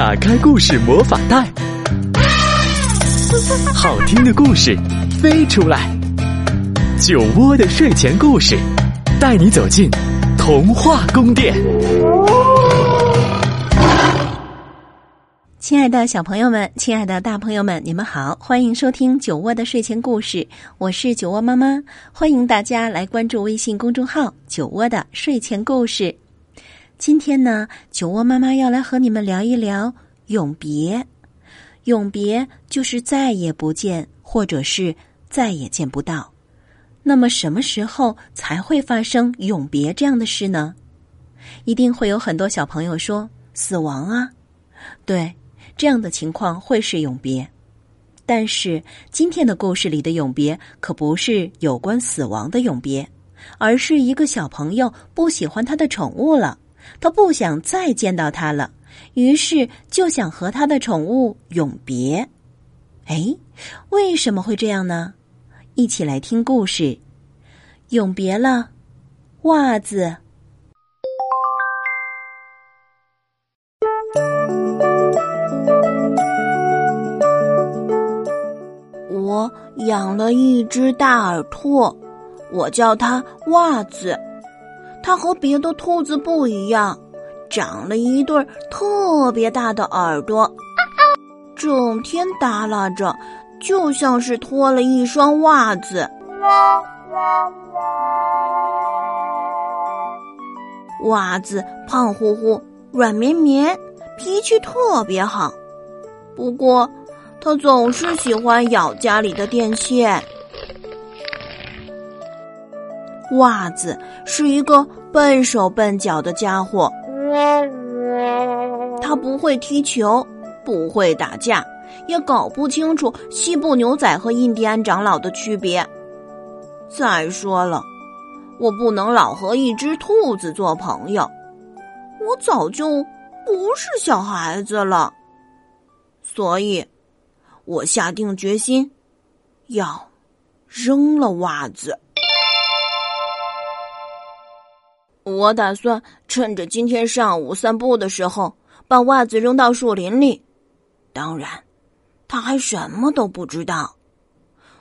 打开故事魔法袋，好听的故事飞出来。酒窝的睡前故事，带你走进童话宫殿。亲爱的小朋友们，亲爱的大朋友们，你们好，欢迎收听酒窝的睡前故事，我是酒窝妈妈，欢迎大家来关注微信公众号“酒窝的睡前故事”。今天呢，酒窝妈妈要来和你们聊一聊永别。永别就是再也不见，或者是再也见不到。那么，什么时候才会发生永别这样的事呢？一定会有很多小朋友说：“死亡啊！”对。这样的情况会是永别，但是今天的故事里的永别可不是有关死亡的永别，而是一个小朋友不喜欢他的宠物了，他不想再见到他了，于是就想和他的宠物永别。哎，为什么会这样呢？一起来听故事。永别了，袜子。我养了一只大耳兔，我叫它袜子。它和别的兔子不一样，长了一对特别大的耳朵，整天耷拉着，就像是脱了一双袜子。袜子胖乎乎、软绵绵，脾气特别好。不过。它总是喜欢咬家里的电线。袜子是一个笨手笨脚的家伙，他不会踢球，不会打架，也搞不清楚西部牛仔和印第安长老的区别。再说了，我不能老和一只兔子做朋友，我早就不是小孩子了，所以。我下定决心，要扔了袜子。我打算趁着今天上午散步的时候，把袜子扔到树林里。当然，他还什么都不知道。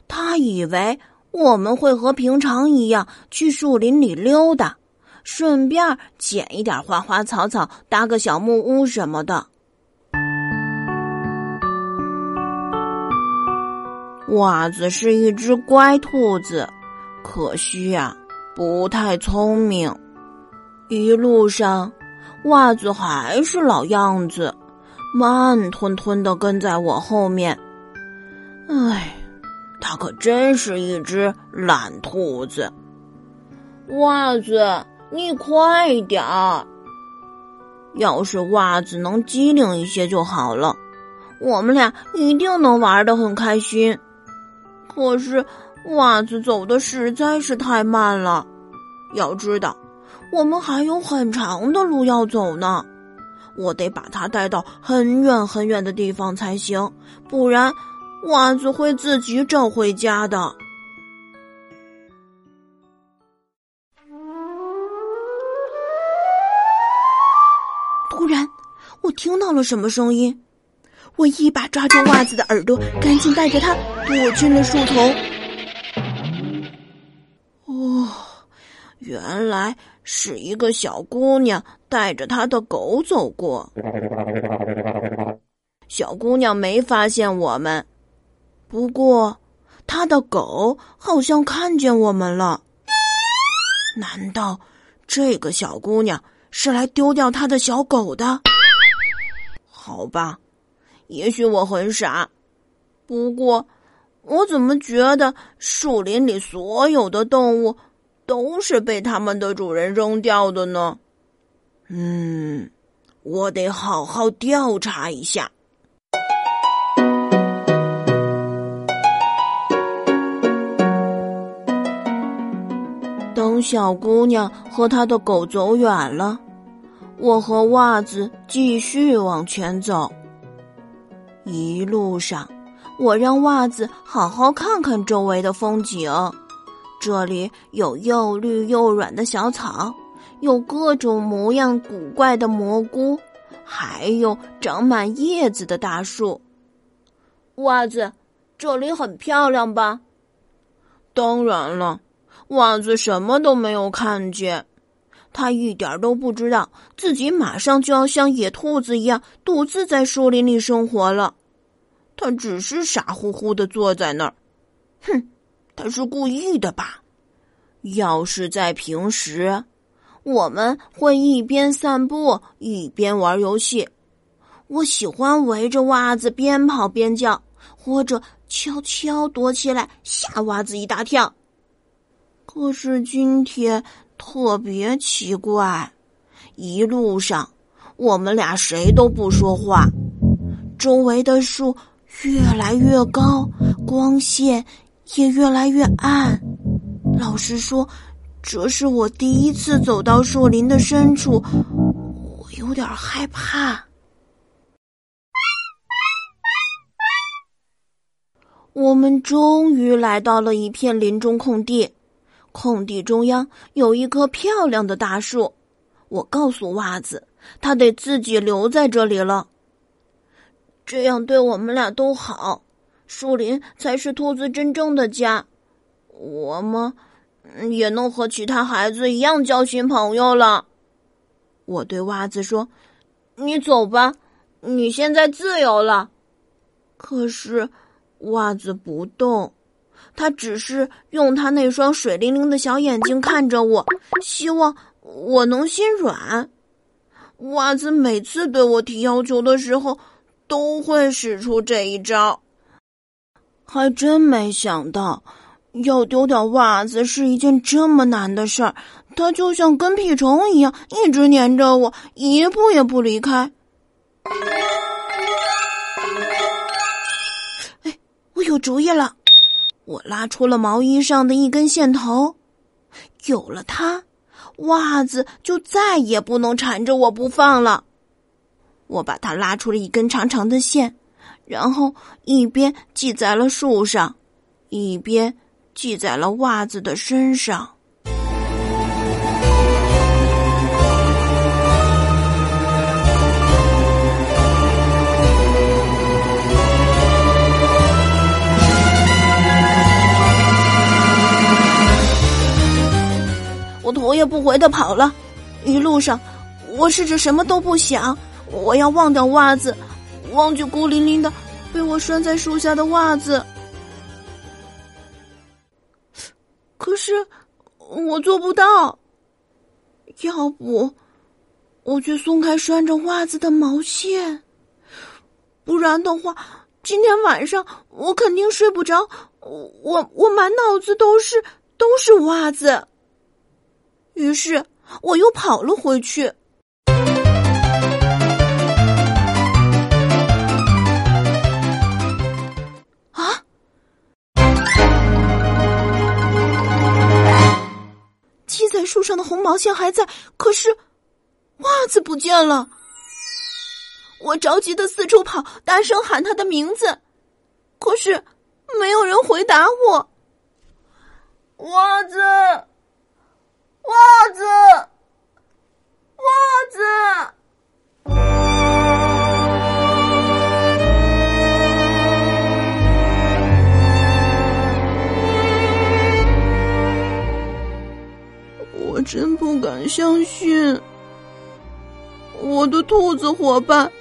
他以为我们会和平常一样去树林里溜达，顺便捡一点花花草草，搭个小木屋什么的。袜子是一只乖兔子，可惜呀，不太聪明。一路上，袜子还是老样子，慢吞吞的跟在我后面。唉，它可真是一只懒兔子。袜子，你快点儿！要是袜子能机灵一些就好了，我们俩一定能玩的很开心。可是，袜子走的实在是太慢了。要知道，我们还有很长的路要走呢。我得把它带到很远很远的地方才行，不然袜子会自己找回家的。突然，我听到了什么声音。我一把抓住袜子的耳朵，赶紧带着它躲进了树丛。原来是一个小姑娘带着她的狗走过。小姑娘没发现我们，不过她的狗好像看见我们了。难道这个小姑娘是来丢掉她的小狗的？好吧。也许我很傻，不过我怎么觉得树林里所有的动物都是被他们的主人扔掉的呢？嗯，我得好好调查一下。等小姑娘和她的狗走远了，我和袜子继续往前走。一路上，我让袜子好好看看周围的风景。这里有又绿又软的小草，有各种模样古怪的蘑菇，还有长满叶子的大树。袜子，这里很漂亮吧？当然了，袜子什么都没有看见。他一点都不知道自己马上就要像野兔子一样独自在树林里生活了。他只是傻乎乎的坐在那儿。哼，他是故意的吧？要是在平时，我们会一边散步一边玩游戏。我喜欢围着袜子边跑边叫，或者悄悄躲起来吓袜子一大跳。可是今天。特别奇怪，一路上我们俩谁都不说话，周围的树越来越高，光线也越来越暗。老实说，这是我第一次走到树林的深处，我有点害怕。我们终于来到了一片林中空地。空地中央有一棵漂亮的大树，我告诉袜子，他得自己留在这里了。这样对我们俩都好，树林才是兔子真正的家。我们也能和其他孩子一样交新朋友了。我对袜子说：“你走吧，你现在自由了。”可是袜子不动。他只是用他那双水灵灵的小眼睛看着我，希望我能心软。袜子每次对我提要求的时候，都会使出这一招。还真没想到，要丢掉袜子是一件这么难的事儿。它就像跟屁虫一样，一直黏着我，一步也不离开。哎，我有主意了。我拉出了毛衣上的一根线头，有了它，袜子就再也不能缠着我不放了。我把它拉出了一根长长的线，然后一边系在了树上，一边系在了袜子的身上。我头也不回的跑了，一路上我试着什么都不想，我要忘掉袜子，忘记孤零零的被我拴在树下的袜子。可是我做不到，要不我去松开拴着袜子的毛线，不然的话，今天晚上我肯定睡不着。我我满脑子都是都是袜子。于是我又跑了回去。树上的红毛线还在，可是袜子不见了。我着急的四处跑，大声喊他的名字，可是没有人回答我。袜子。袜子，袜子，真不敢相信，我的兔子伙伴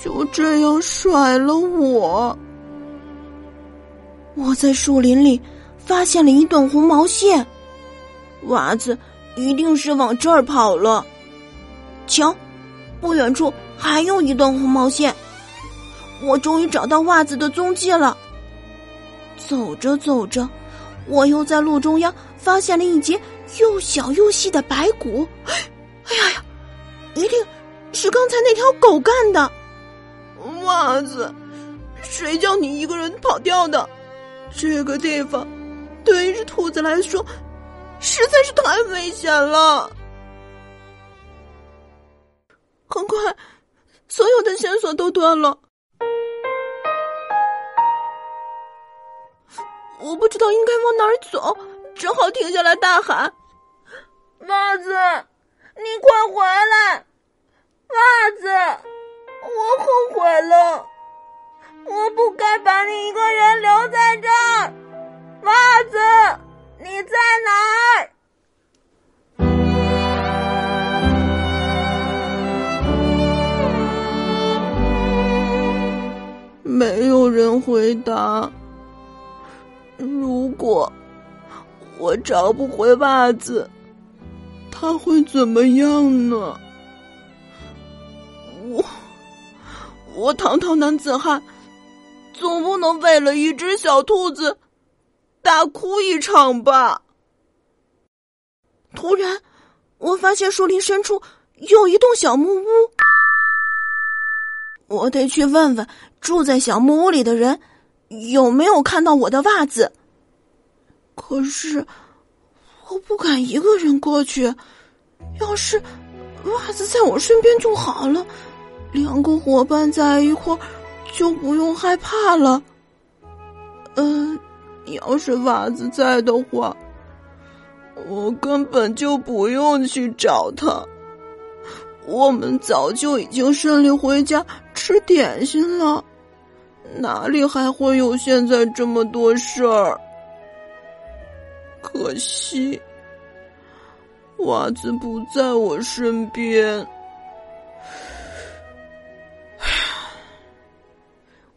就这样甩了我。我在树林里发现了一段红毛线。袜子一定是往这儿跑了。瞧，不远处还有一段红毛线。我终于找到袜子的踪迹了。走着走着，我又在路中央发现了一截又小又细的白骨。哎呀呀，一定是刚才那条狗干的。袜子，谁叫你一个人跑掉的？这个地方对于只兔子来说。实在是太危险了！很快，所有的线索都断了。我不知道应该往哪儿走，只好停下来大喊：“袜子你快回来袜子我后悔了我不该把你一个人留在这儿袜子你在哪儿？没有人回答如果我找不回袜子他会怎么样呢？”我我堂堂男子汉，总不能为了一只小兔子大哭一场吧？突然，我发现树林深处有一栋小木屋。我得去问问住在小木屋里的人，有没有看到我的袜子。可是我不敢一个人过去，要是袜子在我身边就好了，两个伙伴在一块就不用害怕了。嗯，要是袜子在的话，我根本就不用去找他。我们早就已经顺利回家吃点心了，哪里还会有现在这么多事儿？可惜，袜子不在我身边。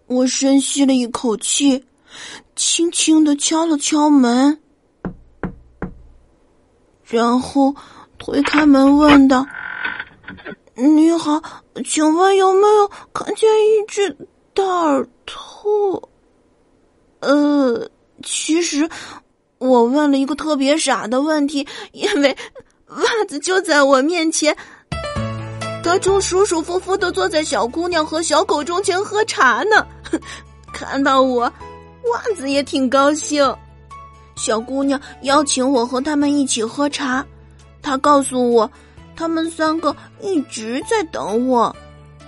我深吸了一口气，轻轻的敲了敲门，然后推开门问道。你好，请问有没有看见一只大耳兔？呃，其实我问了一个特别傻的问题，因为袜子就在我面前，他正舒舒服服的坐在小姑娘和小狗中间喝茶呢。看到我，袜子也挺高兴。小姑娘邀请我和他们一起喝茶，她告诉我。他们三个一直在等我，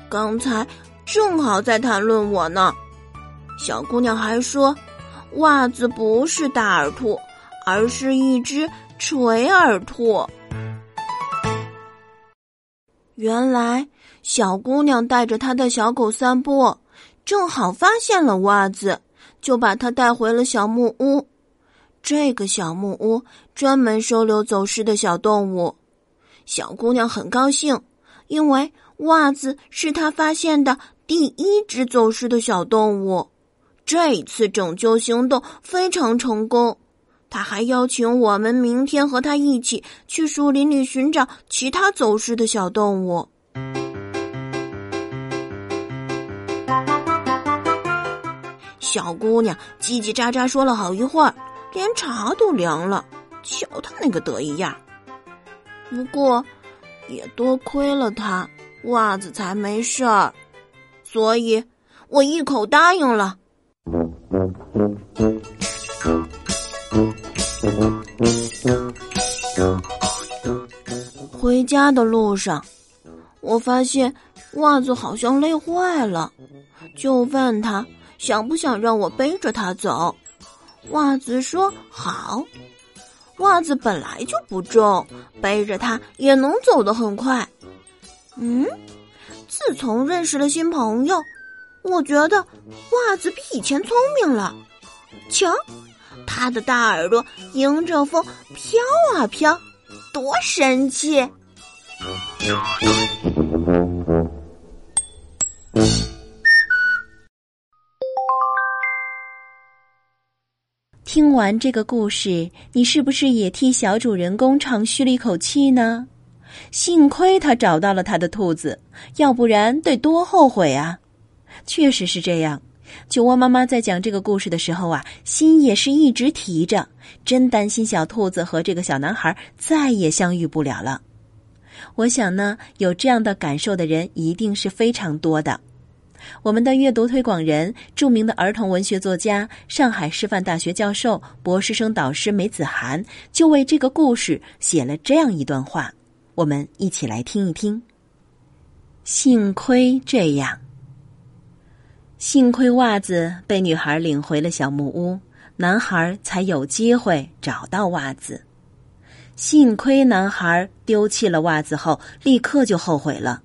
刚才正好在谈论我呢。小姑娘还说，袜子不是大耳兔，而是一只垂耳兔。原来，小姑娘带着她的小狗散步，正好发现了袜子，就把它带回了小木屋。这个小木屋专门收留走失的小动物。小姑娘很高兴，因为袜子是她发现的第一只走失的小动物。这一次拯救行动非常成功，他还邀请我们明天和他一起去树林里寻找其他走失的小动物。小姑娘叽叽喳喳说了好一会儿，连茶都凉了。瞧她那个得意样！不过，也多亏了他，袜子才没事儿，所以我一口答应了。回家的路上，我发现袜子好像累坏了，就问他想不想让我背着他走。袜子说好。袜子本来就不重，背着它也能走得很快。嗯，自从认识了新朋友，我觉得袜子比以前聪明了。瞧，它的大耳朵迎着风飘啊飘，多神气！听完这个故事，你是不是也替小主人公长吁了一口气呢？幸亏他找到了他的兔子，要不然得多后悔啊！确实是这样。酒窝妈妈在讲这个故事的时候啊，心也是一直提着，真担心小兔子和这个小男孩再也相遇不了了。我想呢，有这样的感受的人一定是非常多的。我们的阅读推广人、著名的儿童文学作家、上海师范大学教授、博士生导师梅子涵就为这个故事写了这样一段话，我们一起来听一听。幸亏这样，幸亏袜子被女孩领回了小木屋，男孩才有机会找到袜子。幸亏男孩丢弃了袜子后，立刻就后悔了。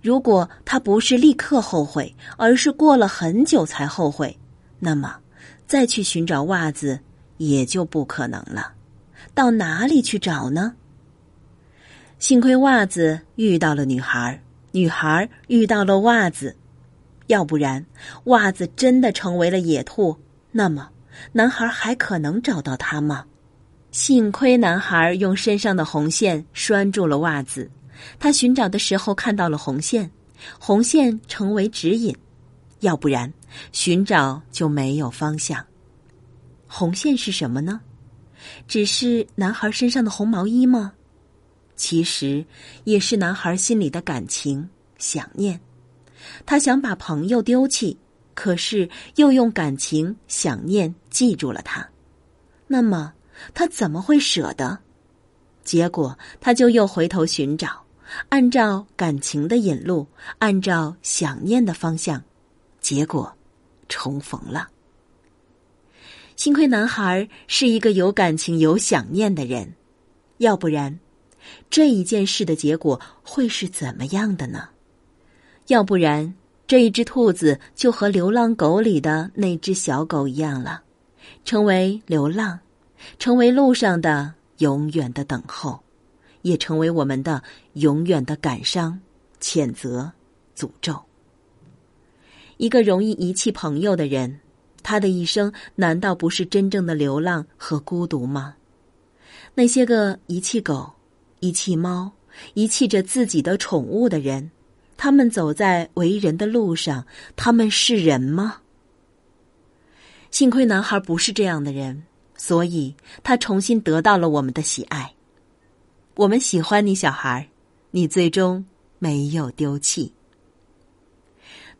如果他不是立刻后悔，而是过了很久才后悔，那么再去寻找袜子也就不可能了。到哪里去找呢？幸亏袜子遇到了女孩，女孩遇到了袜子。要不然，袜子真的成为了野兔，那么男孩还可能找到它吗？幸亏男孩用身上的红线拴住了袜子，他寻找的时候看到了红线，红线成为指引，要不然寻找就没有方向。红线是什么呢？只是男孩身上的红毛衣吗？其实也是男孩心里的感情，想念。他想把朋友丢弃，可是又用感情、想念记住了他。那么他怎么会舍得？结果他就又回头寻找，按照感情的引路，按照想念的方向，结果重逢了。幸亏男孩是一个有感情、有想念的人，要不然这一件事的结果会是怎么样的呢？要不然，这一只兔子就和流浪狗里的那只小狗一样了，成为流浪，成为路上的永远的等候，也成为我们的永远的感伤、谴责、诅咒。一个容易遗弃朋友的人，他的一生难道不是真正的流浪和孤独吗？那些个遗弃狗、遗弃猫、遗弃着自己的宠物的人。他们走在为人的路上，他们是人吗？幸亏男孩不是这样的人，所以他重新得到了我们的喜爱。我们喜欢你，小孩你最终没有丢弃。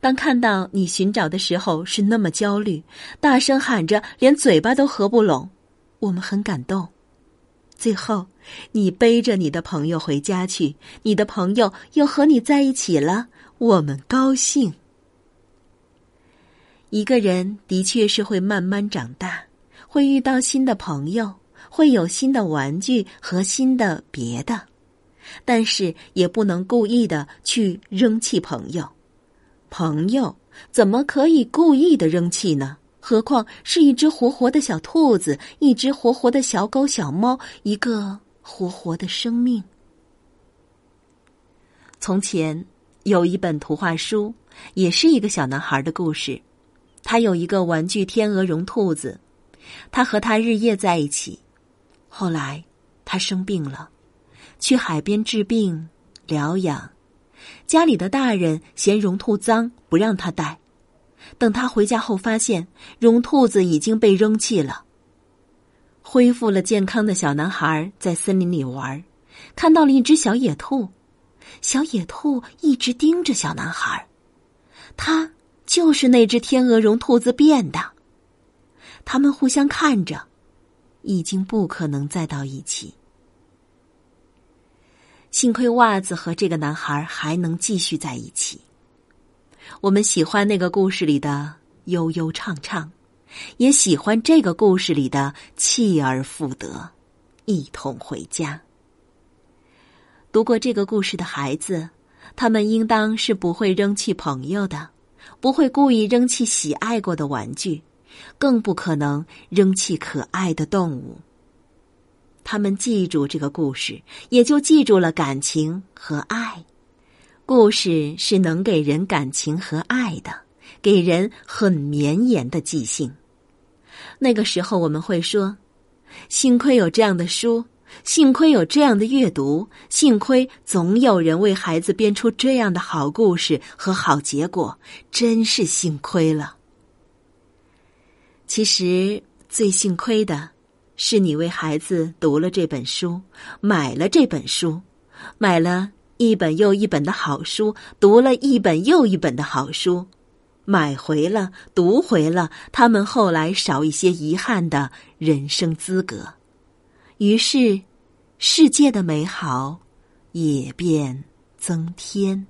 当看到你寻找的时候是那么焦虑，大声喊着，连嘴巴都合不拢，我们很感动。最后，你背着你的朋友回家去，你的朋友又和你在一起了，我们高兴。一个人的确是会慢慢长大，会遇到新的朋友，会有新的玩具和新的别的，但是也不能故意的去扔弃朋友。朋友怎么可以故意的扔弃呢？何况是一只活活的小兔子，一只活活的小狗、小猫，一个活活的生命。从前有一本图画书，也是一个小男孩的故事。他有一个玩具天鹅绒兔子，他和他日夜在一起。后来他生病了，去海边治病疗养。家里的大人嫌绒兔脏，不让他带。等他回家后，发现绒兔子已经被扔弃了。恢复了健康的小男孩在森林里玩，看到了一只小野兔。小野兔一直盯着小男孩，他就是那只天鹅绒兔子变的。他们互相看着，已经不可能再到一起。幸亏袜子和这个男孩还能继续在一起。我们喜欢那个故事里的悠悠畅畅，也喜欢这个故事里的弃而复得，一同回家。读过这个故事的孩子，他们应当是不会扔弃朋友的，不会故意扔弃喜爱过的玩具，更不可能扔弃可爱的动物。他们记住这个故事，也就记住了感情和爱。故事是能给人感情和爱的，给人很绵延的记性。那个时候我们会说：“幸亏有这样的书，幸亏有这样的阅读，幸亏总有人为孩子编出这样的好故事和好结果，真是幸亏了。”其实最幸亏的，是你为孩子读了这本书，买了这本书，买了。一本又一本的好书，读了一本又一本的好书，买回了，读回了，他们后来少一些遗憾的人生资格，于是，世界的美好也便增添。